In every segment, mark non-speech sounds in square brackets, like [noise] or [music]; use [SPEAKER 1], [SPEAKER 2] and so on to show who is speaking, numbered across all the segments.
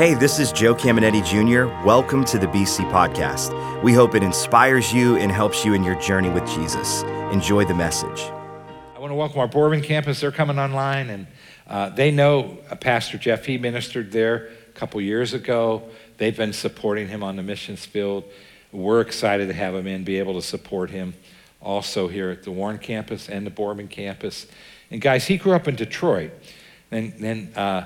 [SPEAKER 1] Hey, this is Joe Caminetti Jr. Welcome to the BC Podcast. We hope it inspires you and helps you in your journey with Jesus. Enjoy the message.
[SPEAKER 2] I want to welcome our Boardman campus. They're coming online, and uh, they know uh, Pastor Jeff. He ministered there a couple years ago. They've been supporting him on the missions field. We're excited to have him in, be able to support him also here at the Warren campus and the Boardman campus. And guys, he grew up in Detroit. And then uh,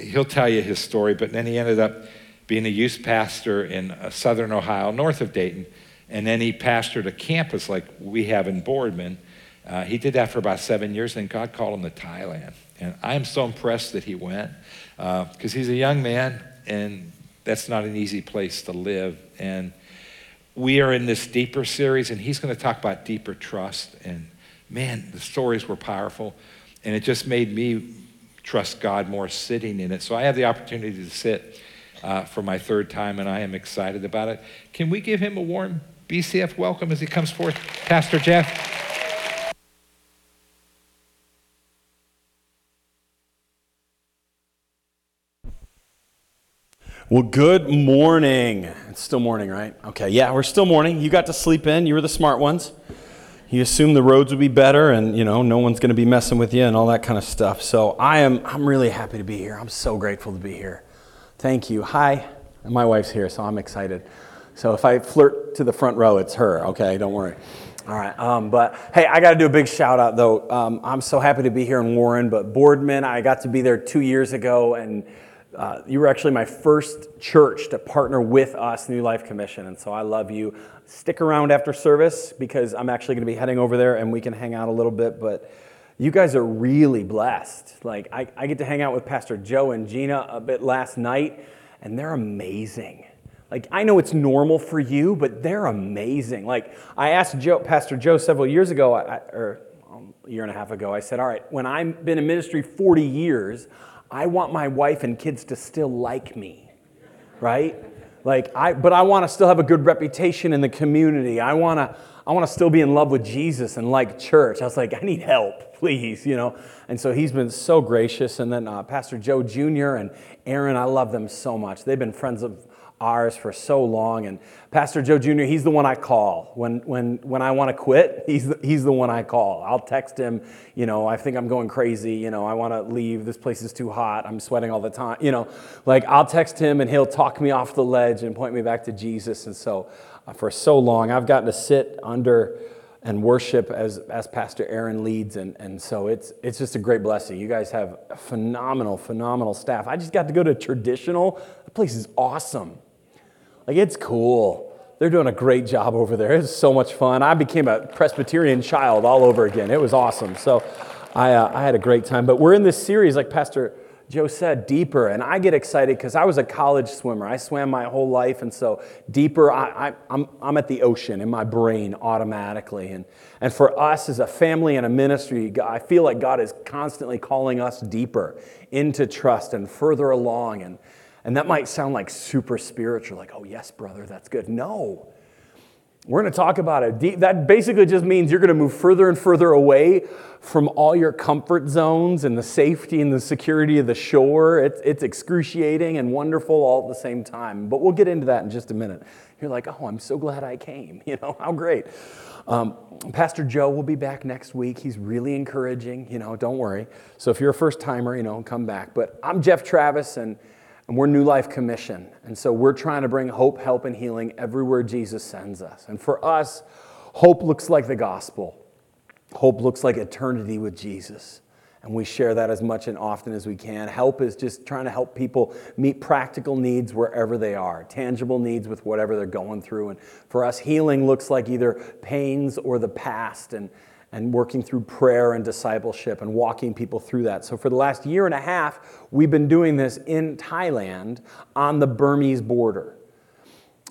[SPEAKER 2] he'll tell you his story, but then he ended up being a youth pastor in uh, southern Ohio, north of Dayton. And then he pastored a campus like we have in Boardman. Uh, he did that for about seven years, and God called him to Thailand. And I'm so impressed that he went because uh, he's a young man, and that's not an easy place to live. And we are in this deeper series, and he's going to talk about deeper trust. And man, the stories were powerful. And it just made me trust God more sitting in it. So I have the opportunity to sit uh, for my third time, and I am excited about it. Can we give him a warm BCF welcome as he comes forth? Pastor Jeff.
[SPEAKER 3] Well, good morning. It's still morning, right? Okay, yeah, we're still morning. You got to sleep in. You were the smart ones. You assume the roads would be better and, you know, no one's going to be messing with you and all that kind of stuff. So I am I'm really happy to be here. I'm so grateful to be here. Thank you. Hi. My wife's here, so I'm excited. So if I flirt to the front row, it's her, okay? Don't worry. All right. Um, but hey, I got to do a big shout out though. Um, I'm so happy to be here in Warren, but Boardman, I got to be there two years ago and uh, you were actually my first church to partner with us, New Life Commission, and so I love you. Stick around after service because I'm actually going to be heading over there and we can hang out a little bit. But you guys are really blessed. Like, I, I get to hang out with Pastor Joe and Gina a bit last night, and they're amazing. Like, I know it's normal for you, but they're amazing. Like, I asked Joe, Pastor Joe several years ago, I, or um, a year and a half ago, I said, All right, when I've been in ministry 40 years, I want my wife and kids to still like me, right? Like I but I want to still have a good reputation in the community. I want to I want to still be in love with Jesus and like church. I was like, I need help, [laughs] please, you know. And so he's been so gracious. And then uh, Pastor Joe Jr. and Aaron, I love them so much. They've been friends of ours for so long. And Pastor Joe Jr., he's the one I call. When, when, when I want to quit, [laughs] he's the, he's the one I call. I'll text him, you know, I think I'm going crazy. You know, I want to leave. This place is too hot. I'm sweating all the time. You know, like I'll text him and he'll talk me off the ledge and point me back to Jesus. And so uh, for so long, I've gotten to sit under and worship as, as Pastor Aaron leads. And, and so it's, it's just a great blessing. You guys have phenomenal, phenomenal staff. I just got to go to traditional. The place is awesome. Like, it's cool. They're doing a great job over there. It's so much fun. I became a Presbyterian child all over again. It was awesome. So I, uh, I had a great time. But we're in this series, like Pastor Joe said, deeper. And I get excited because I was a college swimmer. I swam my whole life. And so deeper, I, I, I'm, I'm at the ocean in my brain automatically. And, and for us as a family and a ministry, I feel like God is constantly calling us deeper into trust and further along. And, and that might sound like super spiritual, like, oh, yes, brother, that's good. No. We're going to talk about it. That basically just means you're going to move further and further away from all your comfort zones and the safety and the security of the shore. It's, it's excruciating and wonderful all at the same time. But we'll get into that in just a minute. You're like, oh, I'm so glad I came. [laughs] You know, how great. Um, Pastor Joe will be back next week. He's really encouraging. You know, don't worry. So if you're a first timer, you know, come back. But I'm Jeff Travis, and and we're New Life Commission. And so we're trying to bring hope, help, and healing everywhere Jesus sends us. And for us, hope looks like the gospel. Hope looks like eternity with Jesus. And we share that as much and often as we can. Help is just trying to help people meet practical needs wherever they are, tangible needs with whatever they're going through. And for us, healing looks like either pains or the past. And, and working through prayer and discipleship and walking people through that. So, for the last year and a half, we've been doing this in Thailand on the Burmese border.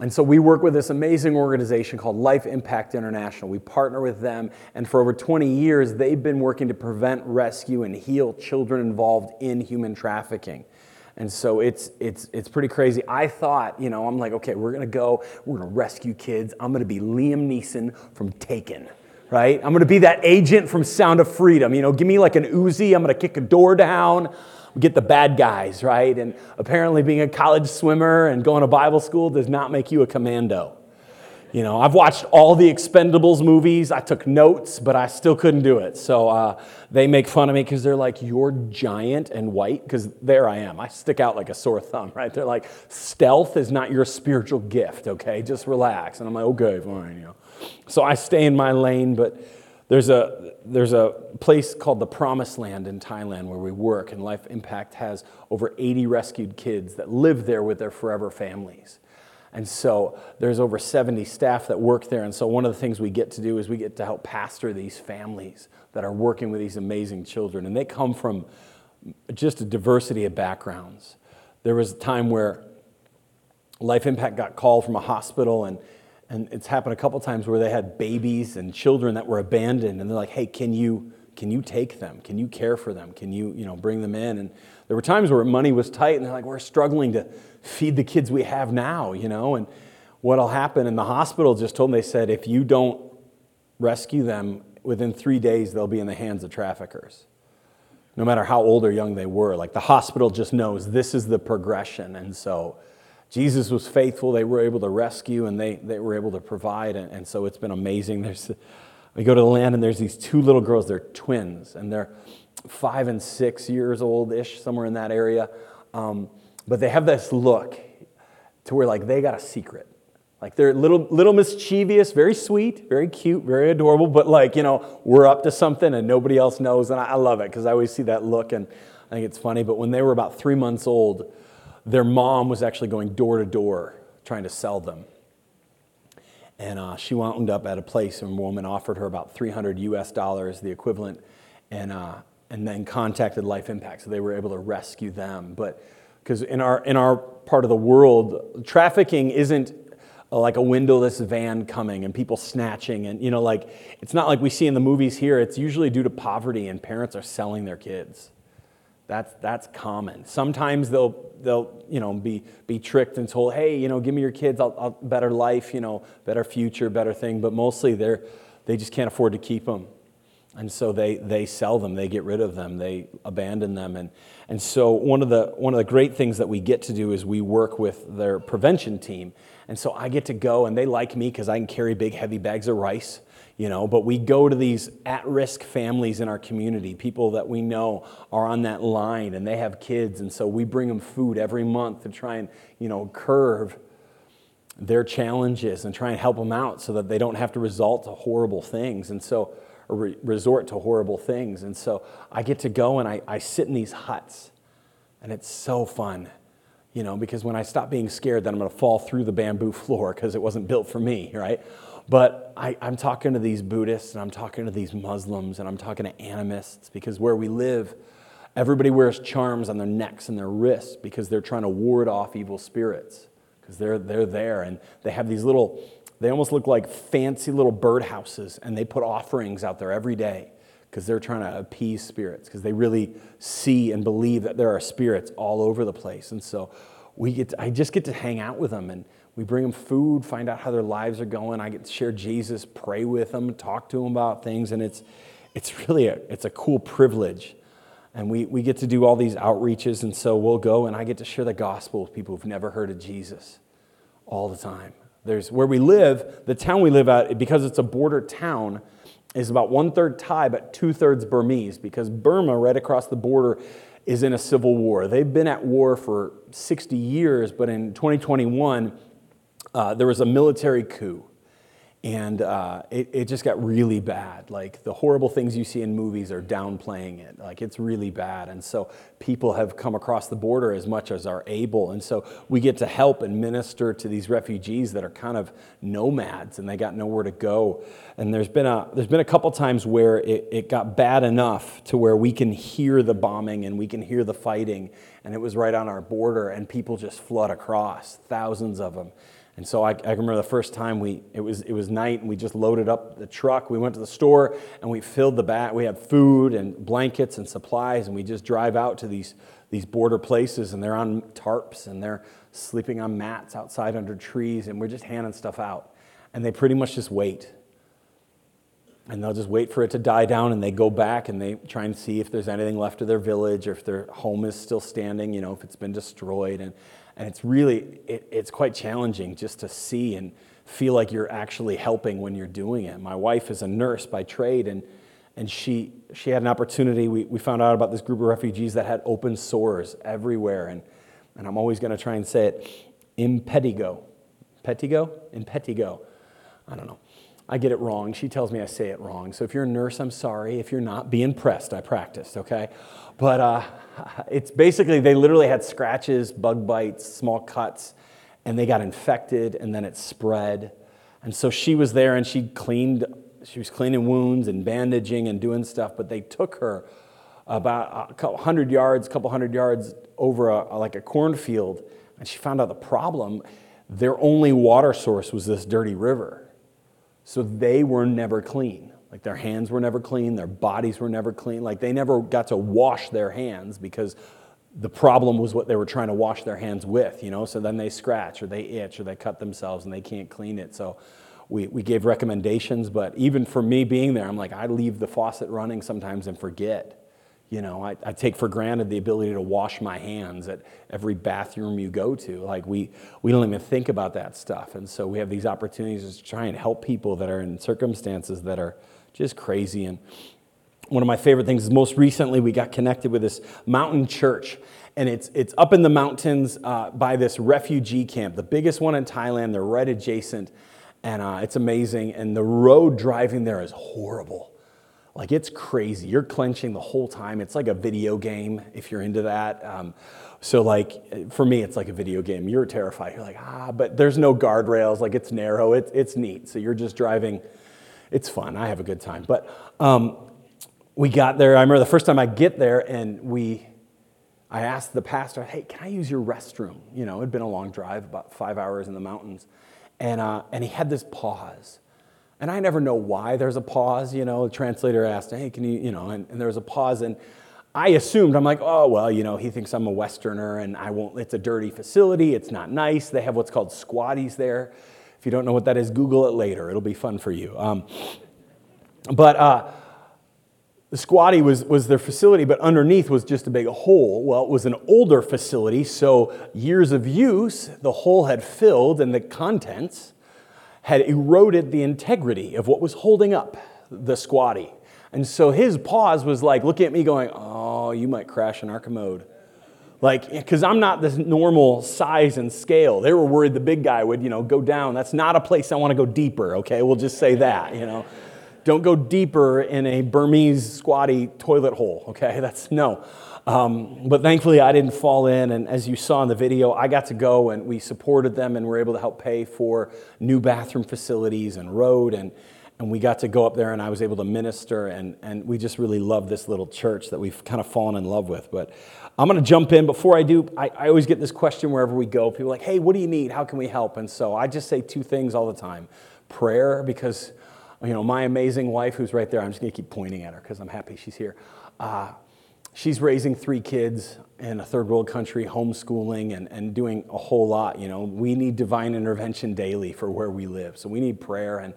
[SPEAKER 3] And so we work with this amazing organization called Life Impact International. We partner with them, and for over 20 years, they've been working to prevent, rescue, and heal children involved in human trafficking. And so it's, it's, it's pretty crazy. I thought, you know, I'm like, okay, we're gonna go, we're gonna rescue kids. I'm gonna be Liam Neeson from Taken right? I'm to be that agent from Sound of Freedom. You know, give me like an Uzi. I'm to kick a door down. get the bad guys, right? And apparently, being a college swimmer and going to Bible school does not make you a commando. You know, I've watched all the Expendables movies. I took notes, but I still couldn't do it. So uh, they make fun of me because they're like, You're giant and white. Because there I am. I stick out like a sore thumb, right? They're like, Stealth is not your spiritual gift, okay? Just relax. And I'm like, Okay, fine, you know. So I stay in my lane, but there's a, there's a place called the Promised Land in Thailand where we work, and Life Impact has over 80 rescued kids that live there with their forever families. And so there's over 70 staff that work there. And so one of the things we get to do is we get to help pastor these families that are working with these amazing children. And they come from just a diversity of backgrounds. There was a time where Life Impact got called from a hospital, and, and it's happened a couple times where they had babies and children that were abandoned. And they're like, hey, can you, can you take them? Can you care for them? Can you, you know, bring them in? And there were times where money was tight, and they're like, we're struggling to feed the kids we have now, you know? And what'll happen, and the hospital just told me, they said, if you don't rescue them within three days, they'll be in the hands of traffickers. No matter how old or young they were. Like the hospital just knows this is the progression. And so Jesus was faithful. They were able to rescue and they, they were able to provide. And, and so it's been amazing. There's, we go to the land and there's these two little girls. They're twins and they're five and six years old ish, somewhere in that area. Um, but they have this look to where like they got a secret. Like they're little, little mischievous, very sweet, very cute, very adorable, but like, you know, we're up to something and nobody else knows. And I, I love it because I always see that look and I think it's funny. But when they were about three months old, their mom was actually going door to door trying to sell them. And uh, she wound up at a place and a woman offered her about 300 US dollars, the equivalent, and, uh, and then contacted Life Impact. So they were able to rescue them. But because in our, in our part of the world, trafficking isn't like a windowless van coming and people snatching and you know like it's not like we see in the movies here it's usually due to poverty and parents are selling their kids that's that's common sometimes they'll they'll you know be be tricked and told hey you know give me your kids I'll, I'll better life you know better future better thing but mostly they're they just can't afford to keep them and so they, they sell them, they get rid of them, they abandon them. And, and so one of, the, one of the great things that we get to do is we work with their prevention team. And so I get to go, and they like me because I can carry big, heavy bags of rice, you know. But we go to these at risk families in our community, people that we know are on that line and they have kids. And so we bring them food every month to try and, you know, curve their challenges and try and help them out so that they don't have to resort to horrible things. And so re- resort to horrible things. And so I get to go and I, I sit in these huts, and it's so fun, you know, because when I stop being scared that I'm going to fall through the bamboo [laughs] floor because it wasn't built for me, right? But I, I'm talking to these Buddhists and I'm talking to these Muslims and I'm talking to animists because where we live, everybody wears charms on their necks and their wrists because they're trying to ward off evil spirits because they're, they're there and they have these little they almost look like fancy little birdhouses, and they put offerings out there every day because they're trying to appease spirits because they really see and believe that there are spirits all over the place. And so we get to, I just get to hang out with them and we bring them food, find out how their lives are going. I get to share Jesus, pray with them, talk to them about things, and it's it's really a, it's a cool privilege. And we, we get to do all these outreaches, and so we'll go and I get to share the gospel with people who've never heard of Jesus all the time. There's where we live, the town we live at, because it's a border town, is about one third Thai, but two thirds Burmese, because Burma, right across the border, is in a civil war. They've been at war for 60 years, but in 2021, uh, there was a military coup and uh, it, it just got really bad. Like the horrible things you see in movies are downplaying it. Like it's really bad. And so people have come across the border as much as are able. And so we get to help and minister to these refugees that are kind of nomads and they got nowhere to go. And there's been a, there's been a couple times where it, it got bad enough to where we can hear the bombing and we can hear the fighting. And it was right on our border and people just flood across, thousands of them. And so I, I, remember the first time we, it was, it was night and we just loaded up the truck. We went to the store and we filled the back. We had food and blankets and supplies and we just drive out to these, these border places and they're on tarps and they're sleeping on mats outside under trees and we're just handing stuff out. And they pretty much just wait. and they'll just wait for it to die down and they go back and they try and see if there's anything left of their village or if their home is still standing you know if it's been destroyed and, and it's really it, it's quite challenging just to see and feel like you're actually helping when you're doing it. My wife is a nurse by trade and and she she had an opportunity. We, we found out about this group of refugees that had open sores everywhere and and i'm always going to try and say it impetigo. Petigo? Impetigo. I don't know I get it wrong. She tells me I say it wrong. So if you're a nurse, I'm sorry. If you're not, be impressed. I practiced, okay? But uh, [laughs] it's basically, they literally had scratches, bug bites, small cuts, and they got infected, and then it spread. And so she was there and she cleaned, she was cleaning wounds and bandaging and doing stuff, but they took her about a couple hundred yards, a couple hundred yards over a, like a cornfield, and she found out the problem. Their only water source was this dirty river. So they were never clean. Like their hands were never clean, their bodies were never clean. Like they never got to wash their hands because the problem was what they were trying to wash their hands with, you know? So then they scratch or they itch or they cut themselves and they can't clean it. So we, we gave recommendations, but even for me being there, I'm like, I leave the faucet running sometimes and forget. You know, I, I, take for granted the ability to wash my hands at every bathroom you go to. Like, we, we don't even think about that stuff. And so we have these opportunities to try and help people that are in circumstances that are just crazy. And one of my favorite things is most recently we got connected with this mountain church. And it's, it's up in the mountains uh, by this refugee camp, the biggest one in Thailand. They're right adjacent. And uh, it's amazing. And the road driving there is horrible like it's crazy. You're clenching the whole time. It's like a video game if you're into that. Um, so like for me, it's like a video game. You're terrified. You're like ah, but there's no guardrails. Like it's narrow. It's it's neat. So you're just driving. It's fun. I have a good time. But um, we got there. I remember the first time I get there, and we, I asked the pastor, "Hey, can I use your restroom?" You know, it'd been a long drive, about five hours in the mountains, and uh, and he had this pause. And I never know why there's a pause. You know, the translator asked, hey, can you, you know, and, and there was a pause. And I assumed, I'm like, oh, well, you know, he thinks I'm a Westerner and I won't, it's a dirty facility. It's not nice. They have what's called squatties there. If you don't know what that is, Google it later. It'll be fun for you. Um, but uh, the squatty was, was their facility, but underneath was just a big hole. Well, it was an older facility, so years of use, the hole had filled and the contents had eroded the integrity of what was holding up the squatty. And so his pause was like looking at me going, Oh, you might crash in our commode. Like, because I'm not this normal size and scale. They were worried the big guy would, you know, go down. That's not a place I want to go deeper, okay? We'll just say that, you know. Don't go deeper in a Burmese squatty toilet hole, okay? [laughs] That's no. Um, but thankfully, I didn't fall in. And as you saw in the video, I got to go and we supported them and were able to help pay for new bathroom facilities and road. And, and we got to go up there and I was able to minister. And, and we just really love this little church that we've kind of fallen in love with. But I'm going to jump in. Before I do, I, I always get this question wherever we go. People are like, hey, what do you need? How can we help? And so I just say two things all the time prayer, because you know, my amazing wife, who's right there, I'm just going to keep pointing at her because I'm happy she's here. Uh, she's raising three kids in a third world country, homeschooling, and, and doing a whole lot. You know, we need divine intervention daily for where we live. So we need prayer and,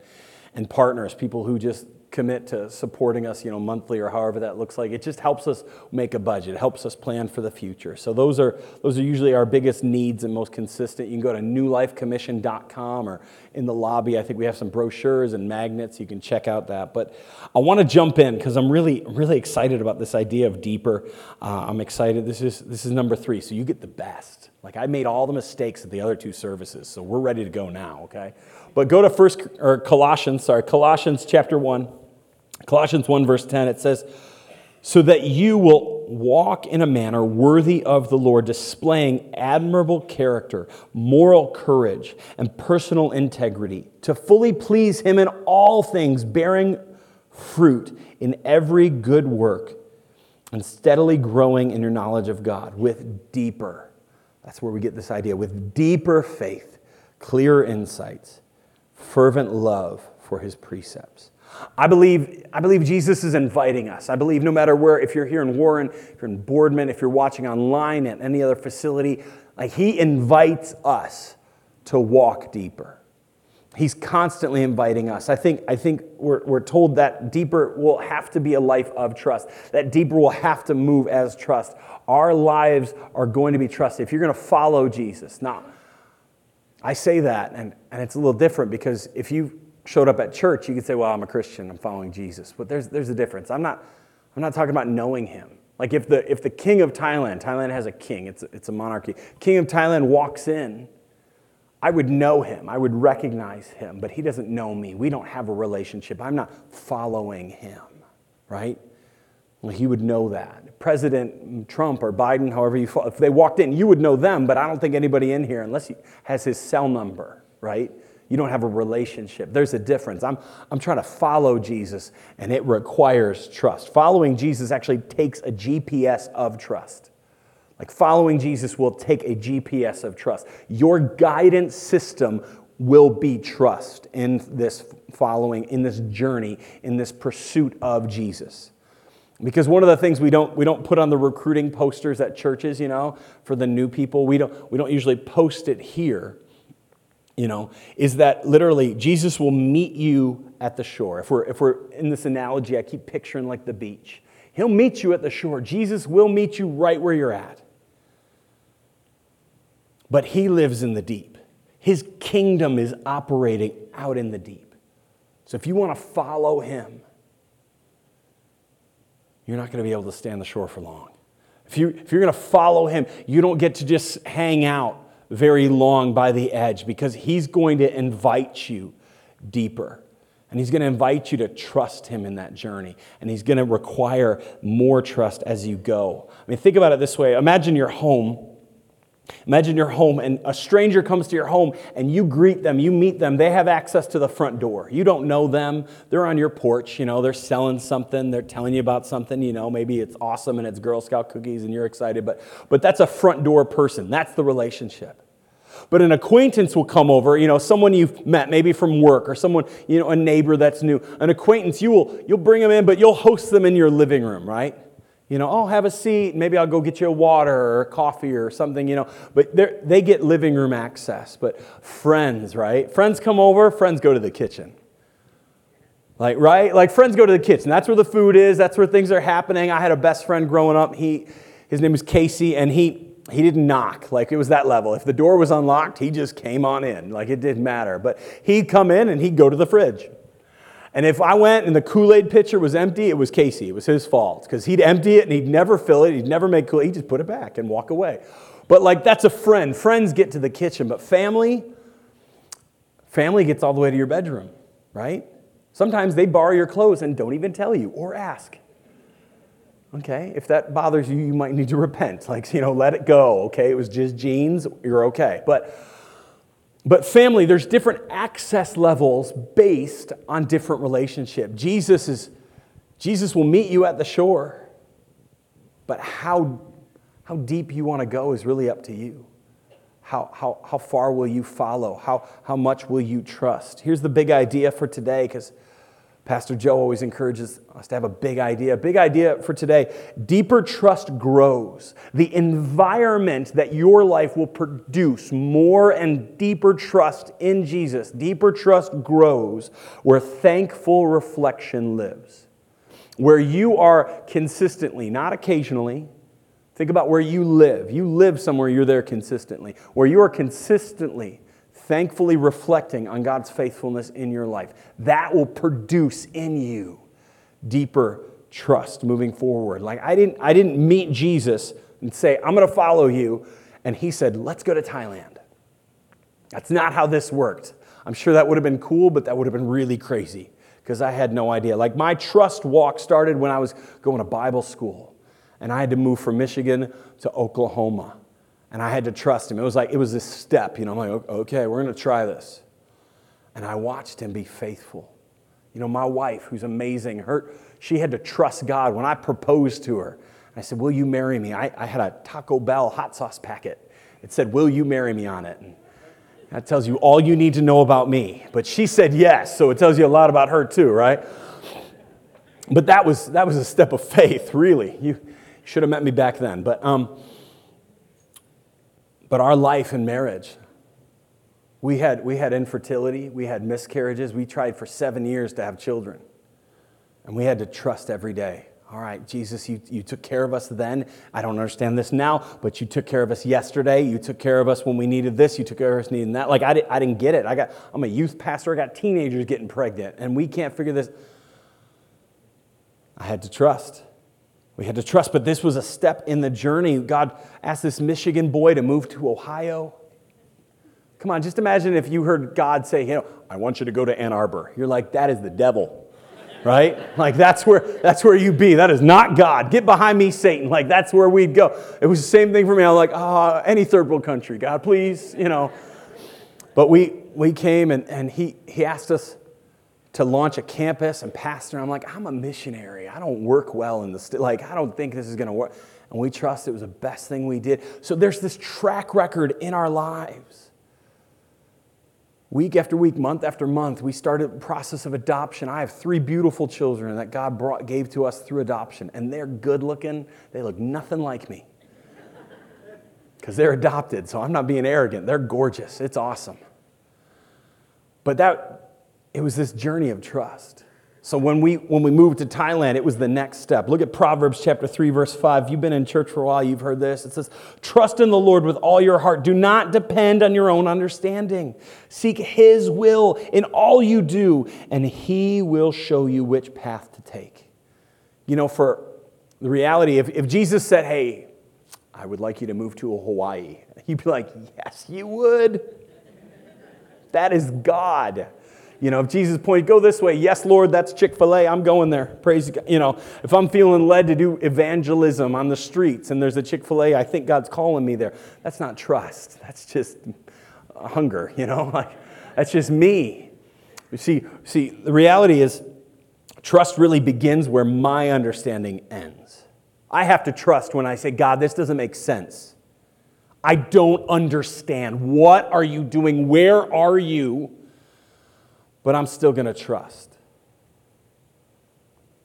[SPEAKER 3] and partners, people who just commit to supporting us, you know, monthly or however that looks like. It just helps us make a budget. It helps us plan for the future. So those are those are usually our biggest needs and most consistent. You can go to newlifecommission.com or in the lobby. I think we have some brochures and magnets. You can check out that. But I want to jump in because I'm really really excited about this idea of deeper. Uh, I'm excited. This is this is number three. So you get the best. Like I made all the mistakes at the other two services, so we're ready to go now. Okay. But go to first or Colossians, sorry, Colossians chapter one. Colossians 1, verse 10, it says, So that you will walk in a manner worthy of the Lord, displaying admirable character, moral courage, and personal integrity, to fully please Him in all things, bearing fruit in every good work, and steadily growing in your knowledge of God with deeper, that's where we get this idea, with deeper faith, clearer insights, fervent love for His precepts I believe, I believe Jesus is inviting us. I believe no matter where, if you're here in Warren, if you're in Boardman, if you're watching online at any other facility, like he invites us to walk deeper. He's constantly inviting us. I think, I think we're, we're told that deeper will have to be a life of trust, that deeper will have to move as trust. Our lives are going to be trusted. If you're going to follow Jesus, now, I say that, and, and it's a little different because if you showed up at church, you could say, Well, I'm a Christian, I'm following Jesus. But there's, there's a difference. I'm not, I'm not talking about knowing him. Like if the, if the king of Thailand, Thailand has a king, it's a, it's a monarchy, king of Thailand walks in, I would know him, I would recognize him, but he doesn't know me. We don't have a relationship. I'm not following him, right? Well, he would know that. President Trump or Biden, however you if they walked in, you would know them, but I don't think anybody in here, unless he has his cell number, right? You don't have a relationship. There's a difference. I'm, I'm trying to follow Jesus, and it requires trust. Following Jesus actually takes a GPS of trust. Like following Jesus will take a GPS of trust. Your guidance system will be trust in this following, in this journey, in this pursuit of Jesus. Because one of the things we don't, we don't put on the recruiting posters at churches, you know, for the new people, we don't, we don't usually post it here, you know, is that literally Jesus will meet you at the shore. If we're, if we're in this analogy, I keep picturing like the beach. He'll meet you at the shore. Jesus will meet you right where you're at but he lives in the deep. His kingdom is operating out in the deep. So if you want to follow him, you're not going to be able to stand the shore for long. If, you, if you're going to follow him, you don't get to just hang out very long by the edge because he's going to invite you deeper. And he's going to invite you to trust him in that journey. And he's going to require more trust as you go. I mean, think about it this way Imagine you're home Imagine your home and a stranger comes to your home and you greet them, you meet them. They have access to the front door. You don't know them. They're on your porch, you know, they're selling something, they're telling you about something, you know, maybe it's awesome and it's Girl Scout cookies and you're excited, but but that's a front door person. That's the relationship. But an acquaintance will come over, you know, someone you've met maybe from work or someone, you know, a neighbor that's new. An acquaintance, you will you'll bring them in, but you'll host them in your living room, right? You know, oh, have a seat. Maybe I'll go get you a water or coffee or something, you know. But they get living room access. But friends, right? Friends come over, friends go to the kitchen. Like, right? Like, friends go to the kitchen. That's where the food is, that's where things are happening. I had a best friend growing up. He, his name was Casey, and he, he didn't knock. Like, it was that level. If the door was unlocked, he just came on in. Like, it didn't matter. But he'd come in and he'd go to the fridge. And if I went and the Kool Aid pitcher was empty, it was Casey. It was his fault because he'd empty it and he'd never fill it. He'd never make Kool Aid. He'd just put it back and walk away. But like that's a friend. Friends get to the kitchen, but family, family gets all the way to your bedroom, right? Sometimes they borrow your clothes and don't even tell you or ask. Okay, if that bothers you, you might need to repent. Like, you know, let it go. Okay, it was just jeans, you're okay. But but family, there's different access levels based on different relationship. Jesus is Jesus will meet you at the shore. But how, how deep you want to go is really up to you. How, how, how far will you follow? How, how much will you trust? Here's the big idea for today because Pastor Joe always encourages us to have a big idea. Big idea for today deeper trust grows. The environment that your life will produce more and deeper trust in Jesus, deeper trust grows where thankful reflection lives. Where you are consistently, not occasionally. Think about where you live. You live somewhere, you're there consistently. Where you are consistently thankfully reflecting on God's faithfulness in your life. That will produce in you deeper trust moving forward. Like I didn't I didn't meet Jesus and say, "I'm going to follow you." And he said, "Let's go to Thailand." That's not how this worked. I'm sure that would have been cool, but that would have been really crazy because I had no idea. Like my trust walk started when I was going to Bible school and I had to move from Michigan to Oklahoma. And I had to trust him. It was like, it was this step, you know, I'm like, okay, we're going to try this. And I watched him be faithful. You know, my wife, who's amazing, her, she had to trust God when I proposed to her. I said, Will you marry me? I, I had a Taco Bell hot sauce packet. It said, Will you marry me on it? And that tells you all you need to know about me. But she said yes, so it tells you a lot about her too, right? But that was, that was a step of faith, really. You should have met me back then. But, um, but our life in marriage, We had, we had infertility, we had miscarriages. We tried for seven years to have children. And we had to trust every day. All right, Jesus, you, you took care of us then. I don't understand this now, but you took care of us yesterday. You took care of us when we needed this. You took care of us needing that. Like, I, did, I didn't get it. I got, I'm a youth pastor. I got teenagers getting pregnant, and we can't figure this. I had to trust. We had to trust, but this was a step in the journey. God asked this Michigan boy to move to Ohio. Come on, just imagine if you heard God say, you know, I want you to go to Ann Arbor. You're like, that is the devil right? [laughs] Like that's where that's where you be. That is not God. Get behind me, Satan. Like that's where we'd go. It was the same thing for me. I was like, ah, oh, any third world country, God, please, you know. But we we came and, and he he asked us to launch a campus and pastor. I'm like, I'm a missionary. I don't work well in the st- like I don't think this is gonna work. And we trust it was the best thing we did. So there's this track record in our lives week after week, month after month, we started the process of adoption. I have three beautiful children that God brought, gave to us through adoption, and they're good looking. They look nothing like me because they're adopted. So I'm not being arrogant. They're gorgeous. It's awesome. But that, it was this journey of trust. So when we when we moved to Thailand, it was the next step. Look at Proverbs chapter 3 verse 5. You've been in church for a while, you've heard this. It says, "Trust in the Lord with all your heart. Do not depend on your own understanding. Seek his will in all you do, and he will show you which path to take." You know, for the reality if, if Jesus said, "Hey, I would like you to move to Hawaii." You'd be like, "Yes, you would." That is God. You know, if Jesus pointed, go this way, yes, Lord, that's Chick fil A, I'm going there. Praise God. You know, if I'm feeling led to do evangelism on the streets and there's a Chick fil A, I think God's calling me there. That's not trust. That's just hunger, you know? [laughs] Like, that's just me. You see, see, the reality is, trust really begins where my understanding ends. I have to trust when I say, God, this doesn't make sense. I don't understand. What are you doing? Where are you? But I'm still going to trust.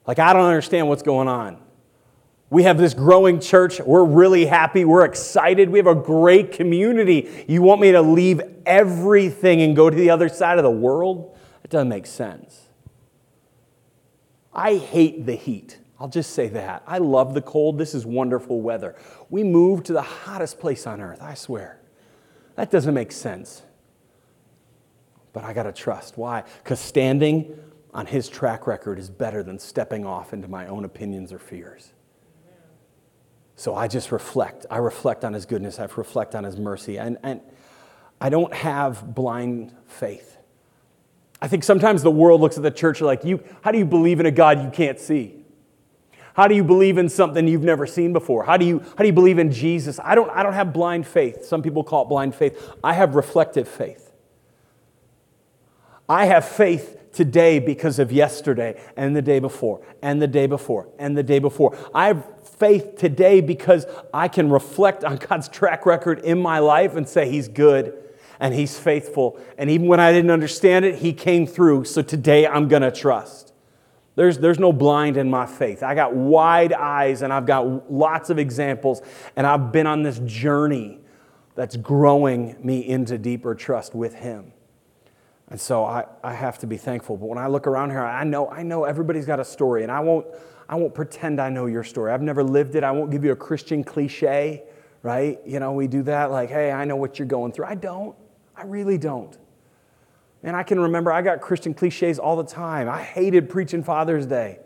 [SPEAKER 3] Like, I don't understand what's going on. We have this growing church. We're really happy. We're excited. We have a great community. You want me to leave everything and go to the other side of the world? It doesn't make sense. I hate the heat. I'll just say that. I love the cold. This is wonderful weather. We moved to the hottest place on earth, I swear. That doesn't make sense. But I got to trust. Why? Because standing on his track record is better than stepping off into my own opinions or fears. So I just reflect. I reflect on his goodness. I reflect on his mercy. And, and I don't have blind faith. I think sometimes the world looks at the church like, you, how do you believe in a God you can't see? How do you believe in something you've never seen before? How do you, how do you believe in Jesus? I don't, I don't have blind faith. Some people call it blind faith. I have reflective faith. I have faith today because of yesterday and the day before and the day before and the day before. I have faith today because I can reflect on God's track record in my life and say He's good and He's faithful. And even when I didn't understand it, He came through. So today I'm going to trust. There's, there's no blind in my faith. I got wide eyes and I've got lots of examples, and I've been on this journey that's growing me into deeper trust with Him. And so I, I have to be thankful. But when I look around here, I know, I know everybody's got a story, and I won't, I won't pretend I know your story. I've never lived it. I won't give you a Christian cliche, right? You know, we do that like, hey, I know what you're going through. I don't. I really don't. And I can remember I got Christian cliches all the time. I hated preaching Father's Day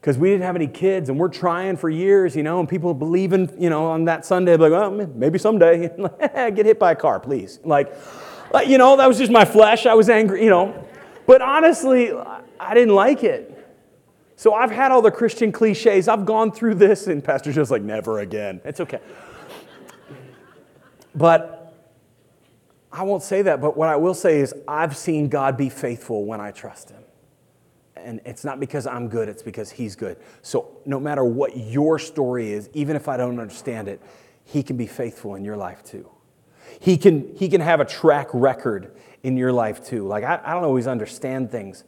[SPEAKER 3] because we didn't have any kids and we're trying for years, you know, and people believing, you know, on that Sunday, like, oh, maybe someday. [laughs] Get hit by a car, please. Like, you know, that was just my flesh. I was angry, you know. But honestly, I didn't like it. So I've had all the Christian cliches. I've gone through this, and Pastor's just like, never again. It's okay. But I won't say that, but what I will say is I've seen God be faithful when I trust Him. And it's not because I'm good, it's because He's good. So no matter what your story is, even if I don't understand it, He can be faithful in your life too. He can, he can have a track record in your life too. Like, I, I don't always understand things,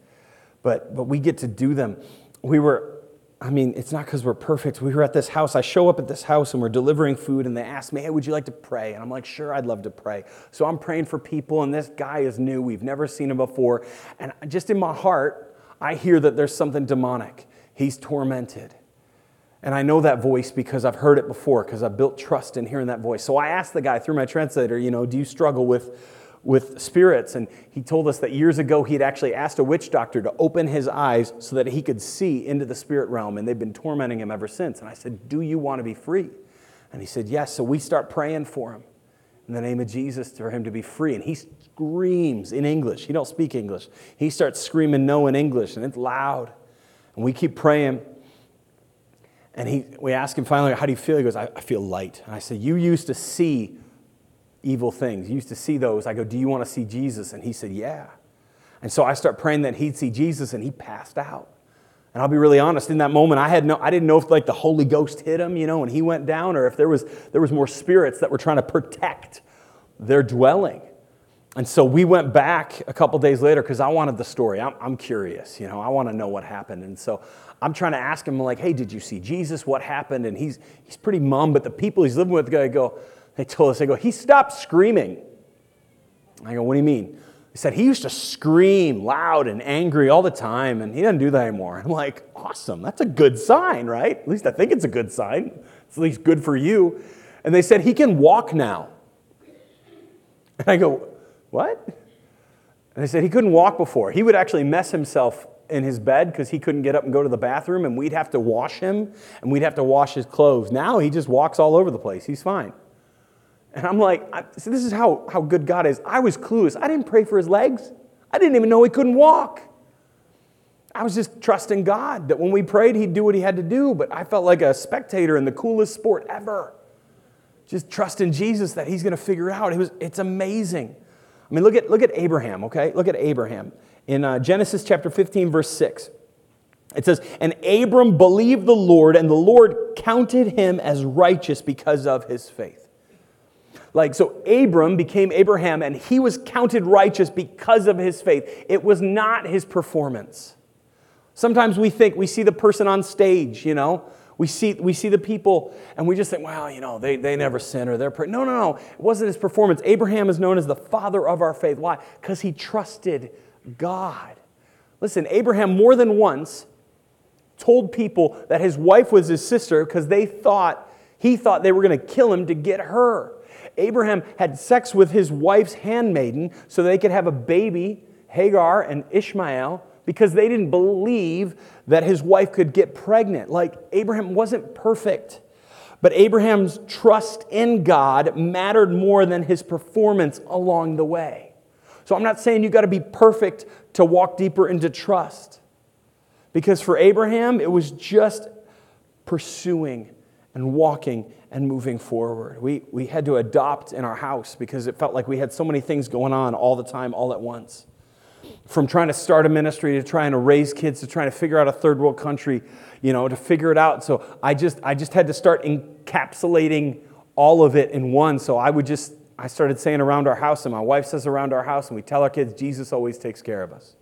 [SPEAKER 3] but, but we get to do them. We were, I mean, it's not because we're perfect. We were at this house. I show up at this house and we're delivering food, and they ask me, Hey, would you like to pray? And I'm like, Sure, I'd love to pray. So I'm praying for people, and this guy is new. We've never seen him before. And just in my heart, I hear that there's something demonic. He's tormented. And I know that voice because I've heard it before, because I've built trust in hearing that voice. So I asked the guy through my translator, you know, do you struggle with with spirits. And he told us that years ago he had actually asked a witch doctor to open his eyes so that he could see into the spirit realm. And they've been tormenting him ever since. And I said, Do you want to be free? And he said, Yes. So we start praying for him in the name of Jesus for him to be free. And he screams in English. He don't speak English. He starts screaming no in English, and it's loud. And we keep praying. And he, we ask him finally, How do you feel? He goes, I, I feel light. And I said, You used to see evil things. You used to see those. I go, Do you want to see Jesus? And he said, Yeah. And so I start praying that he'd see Jesus, and he passed out. And I'll be really honest, in that moment, I had no, I didn't know if like the Holy Ghost hit him, you know, and he went down, or if there was there was more spirits that were trying to protect their dwelling. And so we went back a couple days later because I wanted the story. I'm, I'm curious, you know, I want to know what happened. And so I'm trying to ask him, like, hey, did you see Jesus? What happened? And he's he's pretty mum, but the people he's living with I go, they told us, they go, he stopped screaming. I go, what do you mean? They said he used to scream loud and angry all the time, and he doesn't do that anymore. I'm like, awesome. That's a good sign, right? At least I think it's a good sign. It's at least good for you. And they said he can walk now. And I go, what? And they said he couldn't walk before. He would actually mess himself in his bed because he couldn't get up and go to the bathroom, and we'd have to wash him, and we'd have to wash his clothes. Now he just walks all over the place. He's fine. And I'm like, I, this is how, how good God is. I was clueless. I didn't pray for his legs. I didn't even know he couldn't walk. I was just trusting God that when we prayed, he'd do what he had to do. But I felt like a spectator in the coolest sport ever. Just trusting Jesus that he's going to figure out. It was, it's amazing. I mean, look at, look at Abraham, okay? Look at Abraham. In uh, Genesis chapter 15, verse 6, it says, And Abram believed the Lord, and the Lord counted him as righteous because of his faith. Like, so Abram became Abraham and he was counted righteous because of his faith. It was not his performance. Sometimes we think we see the person on stage, you know, we see, we see the people and we just think, well, you know, they, they never sin or they're. Per-. No, no, no. It wasn't his performance. Abraham is known as the father of our faith. Why? Because he trusted God. Listen, Abraham more than once told people that his wife was his sister because they thought, he thought they were going to kill him to get her. Abraham had sex with his wife's handmaiden so they could have a baby, Hagar and Ishmael, because they didn't believe that his wife could get pregnant. Like, Abraham wasn't perfect. But Abraham's trust in God mattered more than his performance along the way. So I'm not saying you got to be perfect to walk deeper into trust. Because for Abraham, it was just pursuing and walking and moving forward. We, we had to adopt in our house because it felt like we had so many things going on all the time, all at once. From trying to start a ministry to trying to raise kids to trying to figure out a third world country, you know, to figure it out. So I just, I just had to start encapsulating all of it in one. So I would just, I started saying around our house, and my wife says around our house, and we tell our kids, Jesus always takes care of us.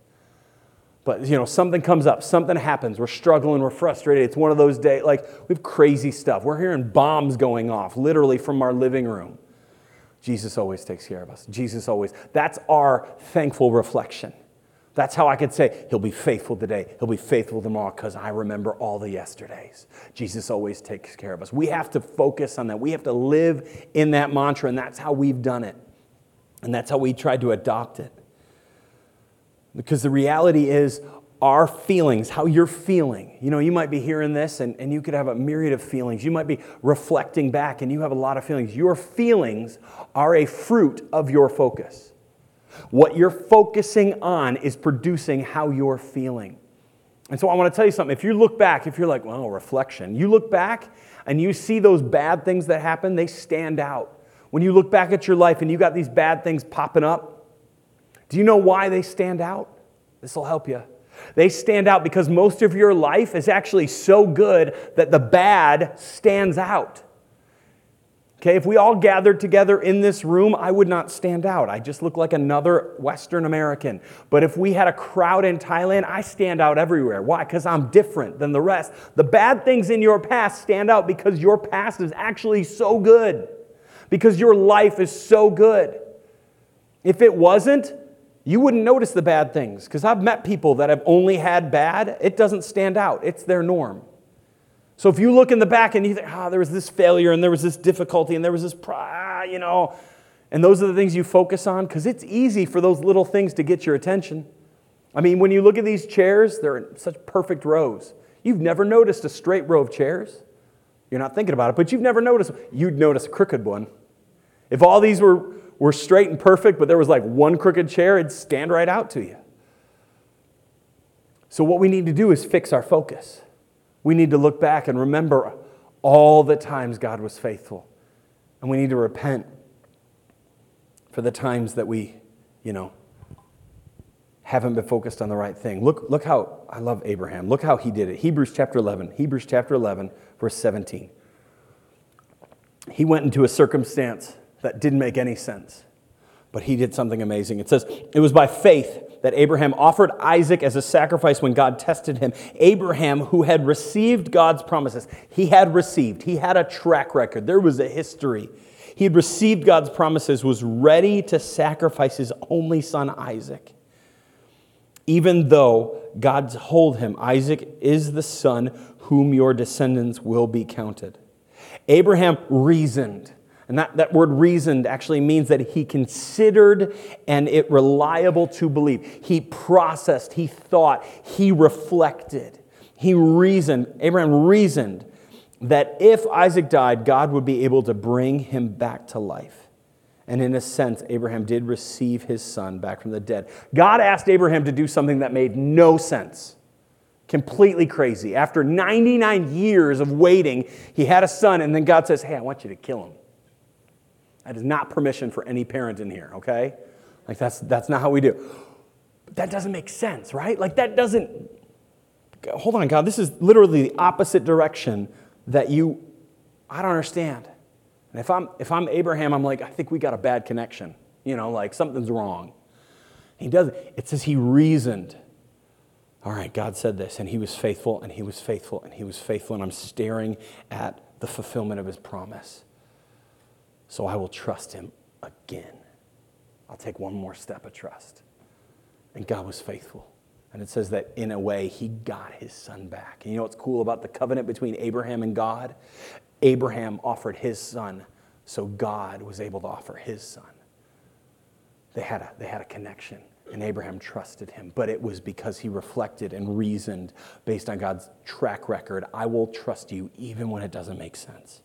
[SPEAKER 3] But you know, something comes up, something happens. We're struggling, we're frustrated. It's one of those days, like we have crazy stuff. We're hearing bombs going off, literally from our living room. Jesus always takes care of us. Jesus always. That's our thankful reflection. That's how I could say, He'll be faithful today. He'll be faithful tomorrow because I remember all the yesterdays. Jesus always takes care of us. We have to focus on that. We have to live in that mantra, and that's how we've done it. And that's how we tried to adopt it. Because the reality is, our feelings, how you're feeling. You know, you might be hearing this and, and you could have a myriad of feelings. You might be reflecting back and you have a lot of feelings. Your feelings are a fruit of your focus. What you're focusing on is producing how you're feeling. And so I want to tell you something. If you look back, if you're like, well, reflection, you look back and you see those bad things that happen, they stand out. When you look back at your life and you got these bad things popping up, do you know why they stand out? This will help you. They stand out because most of your life is actually so good that the bad stands out. Okay, if we all gathered together in this room, I would not stand out. I just look like another Western American. But if we had a crowd in Thailand, I stand out everywhere. Why? Because I'm different than the rest. The bad things in your past stand out because your past is actually so good, because your life is so good. If it wasn't, you wouldn't notice the bad things because I've met people that have only had bad. It doesn't stand out, it's their norm. So if you look in the back and you think, ah, oh, there was this failure and there was this difficulty and there was this, ah, you know, and those are the things you focus on because it's easy for those little things to get your attention. I mean, when you look at these chairs, they're in such perfect rows. You've never noticed a straight row of chairs. You're not thinking about it, but you've never noticed. You'd notice a crooked one. If all these were, were straight and perfect, but there was like one crooked chair, it'd stand right out to you. So, what we need to do is fix our focus. We need to look back and remember all the times God was faithful. And we need to repent for the times that we, you know, haven't been focused on the right thing. Look, look how, I love Abraham. Look how he did it. Hebrews chapter 11, Hebrews chapter 11, verse 17. He went into a circumstance that didn't make any sense, but he did something amazing. It says, It was by faith that Abraham offered Isaac as a sacrifice when God tested him. Abraham, who had received God's promises, he had received, he had a track record, there was a history. He had received God's promises, was ready to sacrifice his only son, Isaac. Even though God told him, Isaac is the son whom your descendants will be counted. Abraham reasoned. And that, that word reasoned actually means that he considered and it reliable to believe. He processed, he thought, he reflected. He reasoned, Abraham reasoned that if Isaac died, God would be able to bring him back to life. And in a sense, Abraham did receive his son back from the dead. God asked Abraham to do something that made no sense. Completely crazy. After 99 years of waiting, he had a son, and then God says, Hey, I want you to kill him. That is not permission for any parent in here, okay? Like, that's, that's not how we do. But that doesn't make sense, right? Like, that doesn't. Hold on, God. This is literally the opposite direction that you. I don't understand. And if I'm, if I'm Abraham, I'm like, I think we got a bad connection. You know, like something's wrong. He doesn't. It says he reasoned. All right, God said this, and he was faithful, and he was faithful, and he was faithful, and I'm staring at the fulfillment of his promise. So I will trust him again. I'll take one more step of trust. And God was faithful. And it says that in a way, he got his son back. And you know what's cool about the covenant between Abraham and God? Abraham offered his son, so God was able to offer his son. They had a, they had a connection, and Abraham trusted him. But it was because he reflected and reasoned based on God's track record I will trust you even when it doesn't make sense.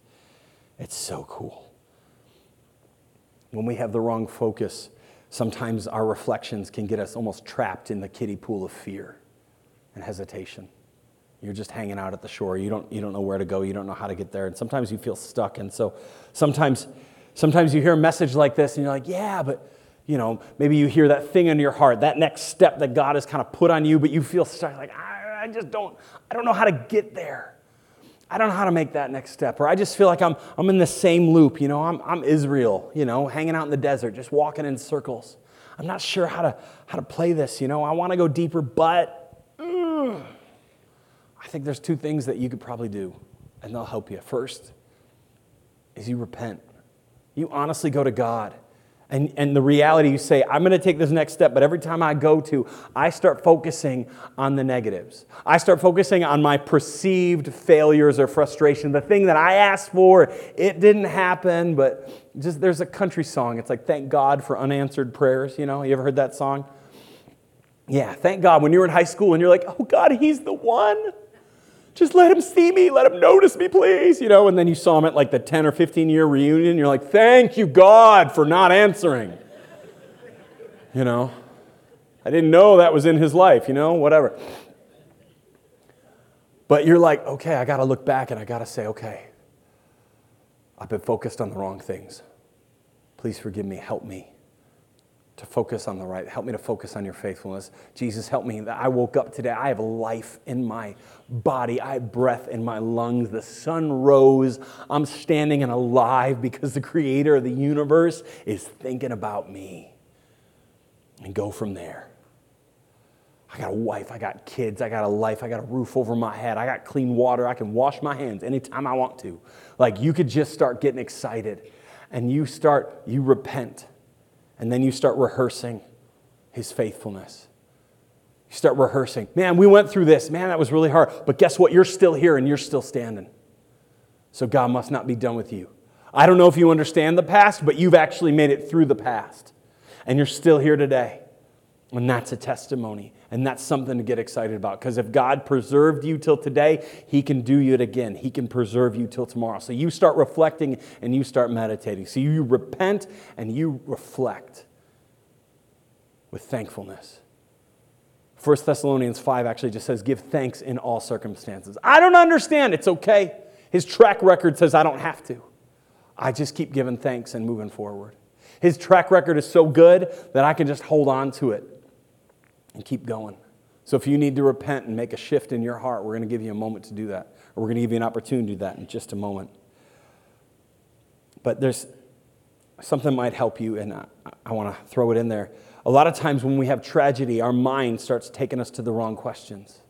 [SPEAKER 3] It's so cool. When we have the wrong focus, sometimes our reflections can get us almost trapped in the kiddie pool of fear and hesitation. You're just hanging out at the shore. You don't, you don't know where to go. You don't know how to get there. And sometimes you feel stuck. And so sometimes, sometimes you hear a message like this and you're like, yeah, but you know, maybe you hear that thing in your heart, that next step that God has kind of put on you, but you feel stuck, like, I, I just don't, I don't know how to get there. I don't know how to make that next step. Or I just feel like I'm, I'm in the same loop. You know, I'm, I'm Israel, you know, hanging out in the desert, just walking in circles. I'm not sure how to, how to play this. You know, I want to go deeper, but mm, I think there's two things that you could probably do, and they'll help you. First is you repent. You honestly go to God and, and the reality you say, I'm going to take this next step, but every time I go to, I start focusing on the negatives. I start focusing on my perceived failures or frustration. The thing that I asked for, it didn't happen, but just there's a country song. It's like, thank God for unanswered prayers. You know, you ever heard that song? Yeah, thank God when you were in high school and you're like, oh God, He's the one. Just let him see me, let him notice me, please. You know, and then you saw him at like the 10 or 15 year reunion. You're like, thank you, God, for not answering. You know, I didn't know that was in his life, you know, whatever. But you're like, okay, I got to look back and I got to say, okay, I've been focused on the wrong things. Please forgive me, help me to focus on the right. Help me to focus on your faithfulness. Jesus, help me that I woke up today. I have life in my body, I have breath in my lungs. The sun rose. I'm standing and alive because the creator of the universe is thinking about me. And go from there. I got a wife, I got kids, I got a life, I got a roof over my head, I got clean water, I can wash my hands anytime I want to. Like you could just start getting excited and you start, you repent and then you start rehearsing his faithfulness. You start rehearsing. Man, we went through this. Man, that was really hard. But guess what? You're still here and you're still standing. So God must not be done with you. I don't know if you understand the past, but you've actually made it through the past. And you're still here today. And that's a testimony. And that's something to get excited about. Because if God preserved you till today, He can do it again. He can preserve you till tomorrow. So you start reflecting and you start meditating. So you repent and you reflect with thankfulness. 1 Thessalonians 5 actually just says, Give thanks in all circumstances. I don't understand. It's okay. His track record says I don't have to. I just keep giving thanks and moving forward. His track record is so good that I can just hold on to it and keep going. So if you need to repent and make a shift in your heart, we're going to give you a moment to do that. Or we're going to give you an opportunity to do that in just a moment. But there's something might help you, and I, I want to throw it in there. A lot of times when we have tragedy, our mind starts taking us to the wrong questions.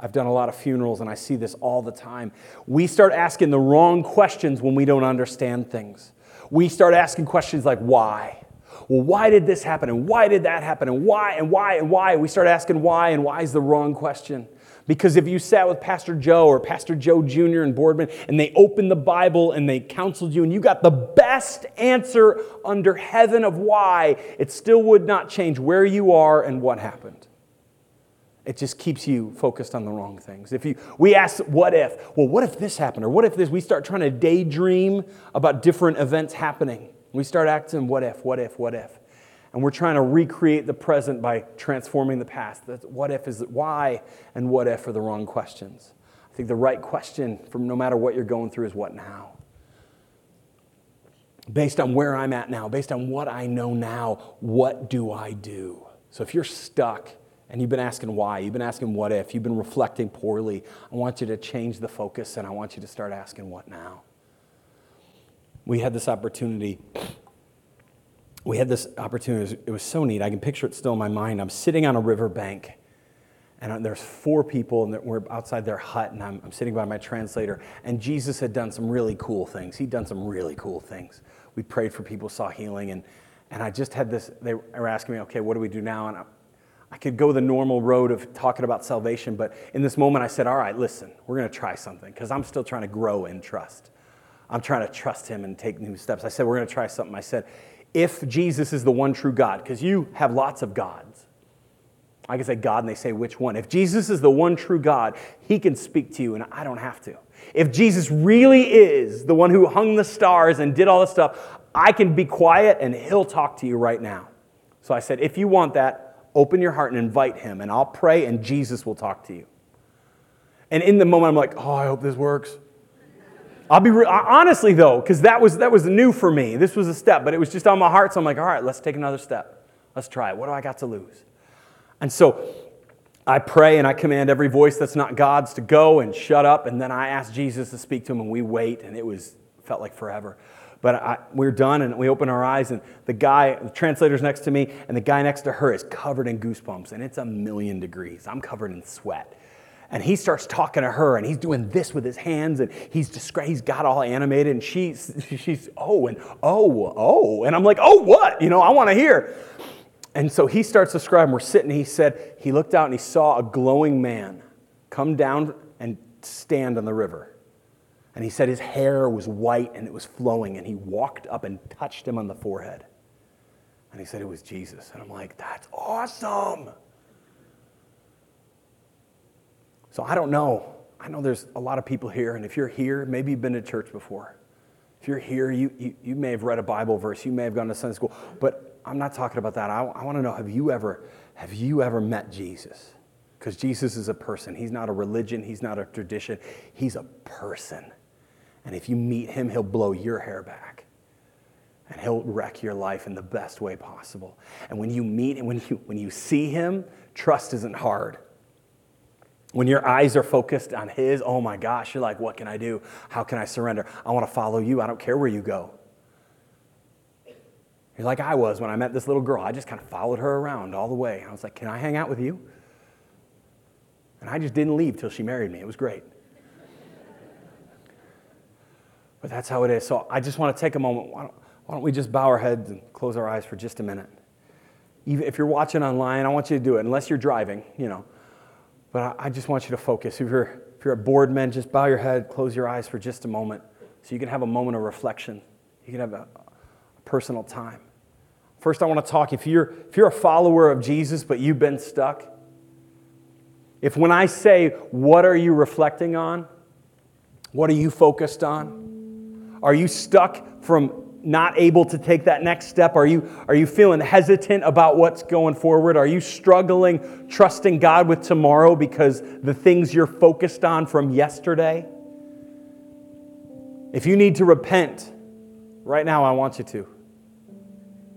[SPEAKER 3] I've done a lot of funerals and I see this all the time. We start asking the wrong questions when we don't understand things. We start asking questions like, why? Well, why did this happen? And why did that happen? And why and why and why? We start asking why, and why is the wrong question. Because if you sat with Pastor Joe or Pastor Joe Jr. and Boardman and they opened the Bible and they counseled you and you got the best answer under heaven of why, it still would not change where you are and what happened. It just keeps you focused on the wrong things. If you, we ask, what if? Well, what if this happened? Or what if this? We start trying to daydream about different events happening. We start acting what if, what if, what if. And we're trying to recreate the present by transforming the past. That's what if is why and what if are the wrong questions. I think the right question from no matter what you're going through is what now? Based on where I'm at now, based on what I know now, what do I do? So if you're stuck and you've been asking why, you've been asking what if, you've been reflecting poorly, I want you to change the focus and I want you to start asking what now we had this opportunity. We had this opportunity. It was so neat. I can picture it still in my mind. I'm sitting on a riverbank, and there's four people, and we're outside their hut, and I'm, I'm sitting by my translator. And Jesus had done some really cool things. He'd done some really cool things. We prayed for people, saw healing, and, and I just had this. They were asking me, okay, what do we do now? And I, I could go the normal road of talking about salvation, but in this moment, I said, all right, listen, we're going to try something because I'm still trying to grow in trust. I'm trying to trust him and take new steps. I said, We're going to try something. I said, If Jesus is the one true God, because you have lots of gods. I can say God and they say which one. If Jesus is the one true God, he can speak to you and I don't have to. If Jesus really is the one who hung the stars and did all this stuff, I can be quiet and he'll talk to you right now. So I said, if you want that, open your heart and invite him, and I'll pray and Jesus will talk to you. And in the moment, I'm like, oh, I hope this works. I'll be re- honestly though, because that was that was new for me. This was a step, but it was just on my heart. So I'm like, all right, let's take another step. Let's try it. What do I got to lose? And so I pray and I command every voice that's not God's to go and shut up. And then I ask Jesus to speak to him, and we wait, and it was felt like forever. But I, we're done, and we open our eyes, and the guy, the translator's next to me, and the guy next to her is covered in goosebumps, and it's a million degrees. I'm covered in sweat and he starts talking to her and he's doing this with his hands and he's he's got all animated and she's she's oh and oh oh. And I'm like oh what? You know I want to hear. And so he starts describing we're sitting he said he looked out and he saw a glowing man come down and stand on the river. And he said his hair was white and it was flowing and he walked up and touched him on the forehead. And he said it was Jesus. And I'm like that's awesome so I don't know. I know there's a lot of people here, and if you're here, maybe you've been to church before. If you're here, you, you, you may have read a Bible verse, you may have gone to Sunday school, but I'm not talking about that. I, I want to know have you ever have you ever met Jesus? Because Jesus is a person. He's not a religion, he's not a tradition, he's a person. And if you meet him, he'll blow your hair back. and he'll wreck your life in the best way possible. And when you meet and when you, when you see him, trust isn't hard. When your eyes are focused on his, oh my gosh, you're like, what can I do? How can I surrender? I want to follow you. I don't care where you go. You're like I was when I met this little girl. I just kind of followed her around all the way. I was like, can I hang out with you? And I just didn't leave till she married me. It was great. But that's how it is. So I just want to take a moment. Why don't, why don't we just bow our heads and close our eyes for just a minute? Even if you're watching online, I want you to do it, unless you're driving, you know. But I, just want you to focus. If you're, if you're a board man, just bow your head, close your eyes for just a moment so you can have a moment of reflection. You can have a, a personal time. First, I want to talk if you're, if you're a follower of Jesus, but you've been stuck, if when I say, What are you reflecting on? What are you focused on? Are you stuck from not able to take that next step? Are you, are you feeling hesitant about what's going forward? Are you struggling trusting God with tomorrow because the things you're focused on from yesterday? If you need to repent, right now I want you to.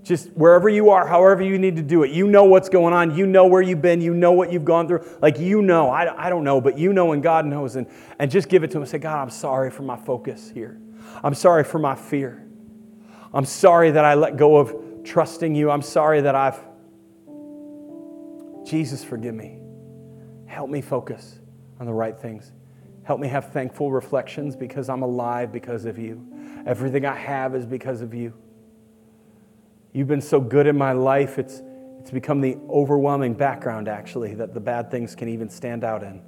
[SPEAKER 3] Just wherever you are, however you need to do it. You know what's going on. You know where you've been. You know what you've gone through. Like you know. I, I don't know, but you know and God knows. And, and just give it to Him say, God, I'm sorry for my focus here. I'm sorry for my fear. I'm sorry that I let go of trusting you. I'm sorry that I've. Jesus, forgive me. Help me focus on the right things. Help me have thankful reflections because I'm alive because of you. Everything I have is because of you. You've been so good in my life, it's, it's become the overwhelming background, actually, that the bad things can even stand out in.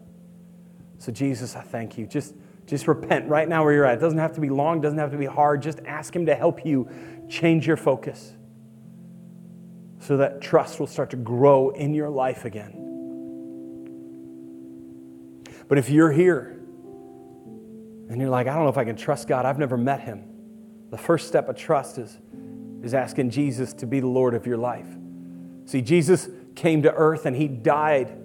[SPEAKER 3] So, Jesus, I thank you. Just, just repent right now where you're at. It doesn't have to be long, doesn't have to be hard. Just ask Him to help you change your focus so that trust will start to grow in your life again. But if you're here and you're like, I don't know if I can trust God, I've never met Him, the first step of trust is is asking Jesus to be the Lord of your life. See, Jesus came to earth and he died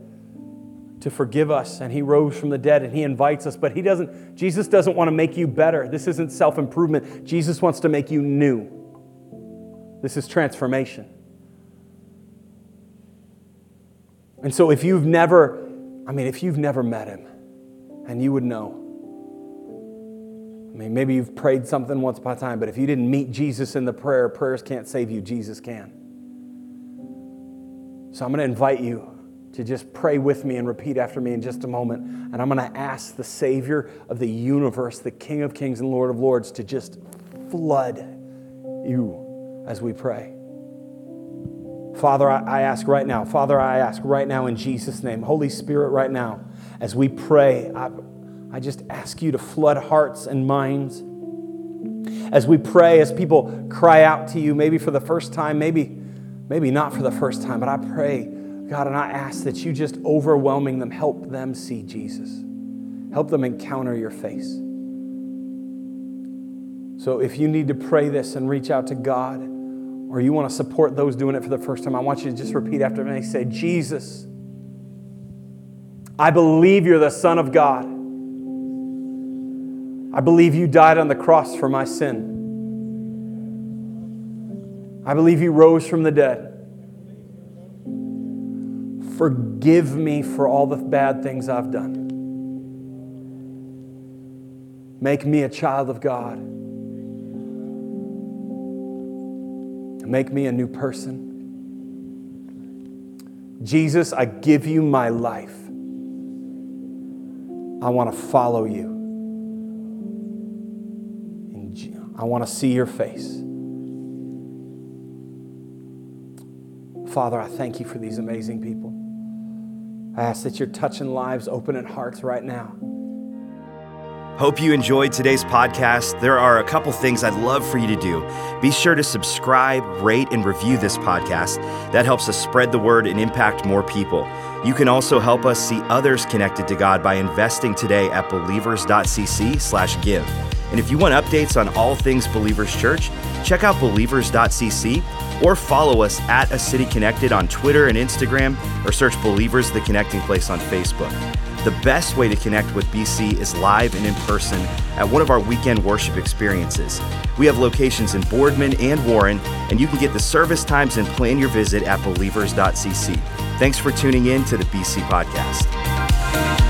[SPEAKER 3] to forgive us and he rose from the dead and he invites us, but he doesn't Jesus doesn't want to make you better. This isn't self-improvement. Jesus wants to make you new. This is transformation. And so if you've never I mean if you've never met him and you would know I mean, maybe you've prayed something once upon a time, but if you didn't meet Jesus in the prayer, prayers can't save you. Jesus can. So I'm going to invite you to just pray with me and repeat after me in just a moment. And I'm going to ask the Savior of the universe, the King of Kings and Lord of Lords, to just flood you as we pray. Father, I ask right now, Father, I ask right now in Jesus' name, Holy Spirit, right now, as we pray, I, I just ask you to flood hearts and minds. As we pray, as people cry out to you, maybe for the first time, maybe, maybe not for the first time, but I pray, God, and I ask that you just overwhelming them, help them see Jesus. Help them encounter your face. So if you need to pray this and reach out to God, or you want to support those doing it for the first time, I want you to just repeat after me. Say, Jesus, I believe you're the Son of God. I believe you died on the cross for my sin. I believe you rose from the dead. Forgive me for all the bad things I've done. Make me a child of God. Make me a new person. Jesus, I give you my life. I want to follow you. I want to see your face. Father, I thank you for these amazing people. I ask that you're touching lives, opening hearts right now.
[SPEAKER 1] Hope you enjoyed today's podcast. There are a couple things I'd love for you to do. Be sure to subscribe, rate, and review this podcast. That helps us spread the word and impact more people. You can also help us see others connected to God by investing today at believers.cc/give. And if you want updates on all things Believers Church, check out believers.cc or follow us at A City Connected on Twitter and Instagram or search Believers the Connecting Place on Facebook. The best way to connect with BC is live and in person at one of our weekend worship experiences. We have locations in Boardman and Warren, and you can get the service times and plan your visit at believers.cc. Thanks for tuning in to the BC Podcast.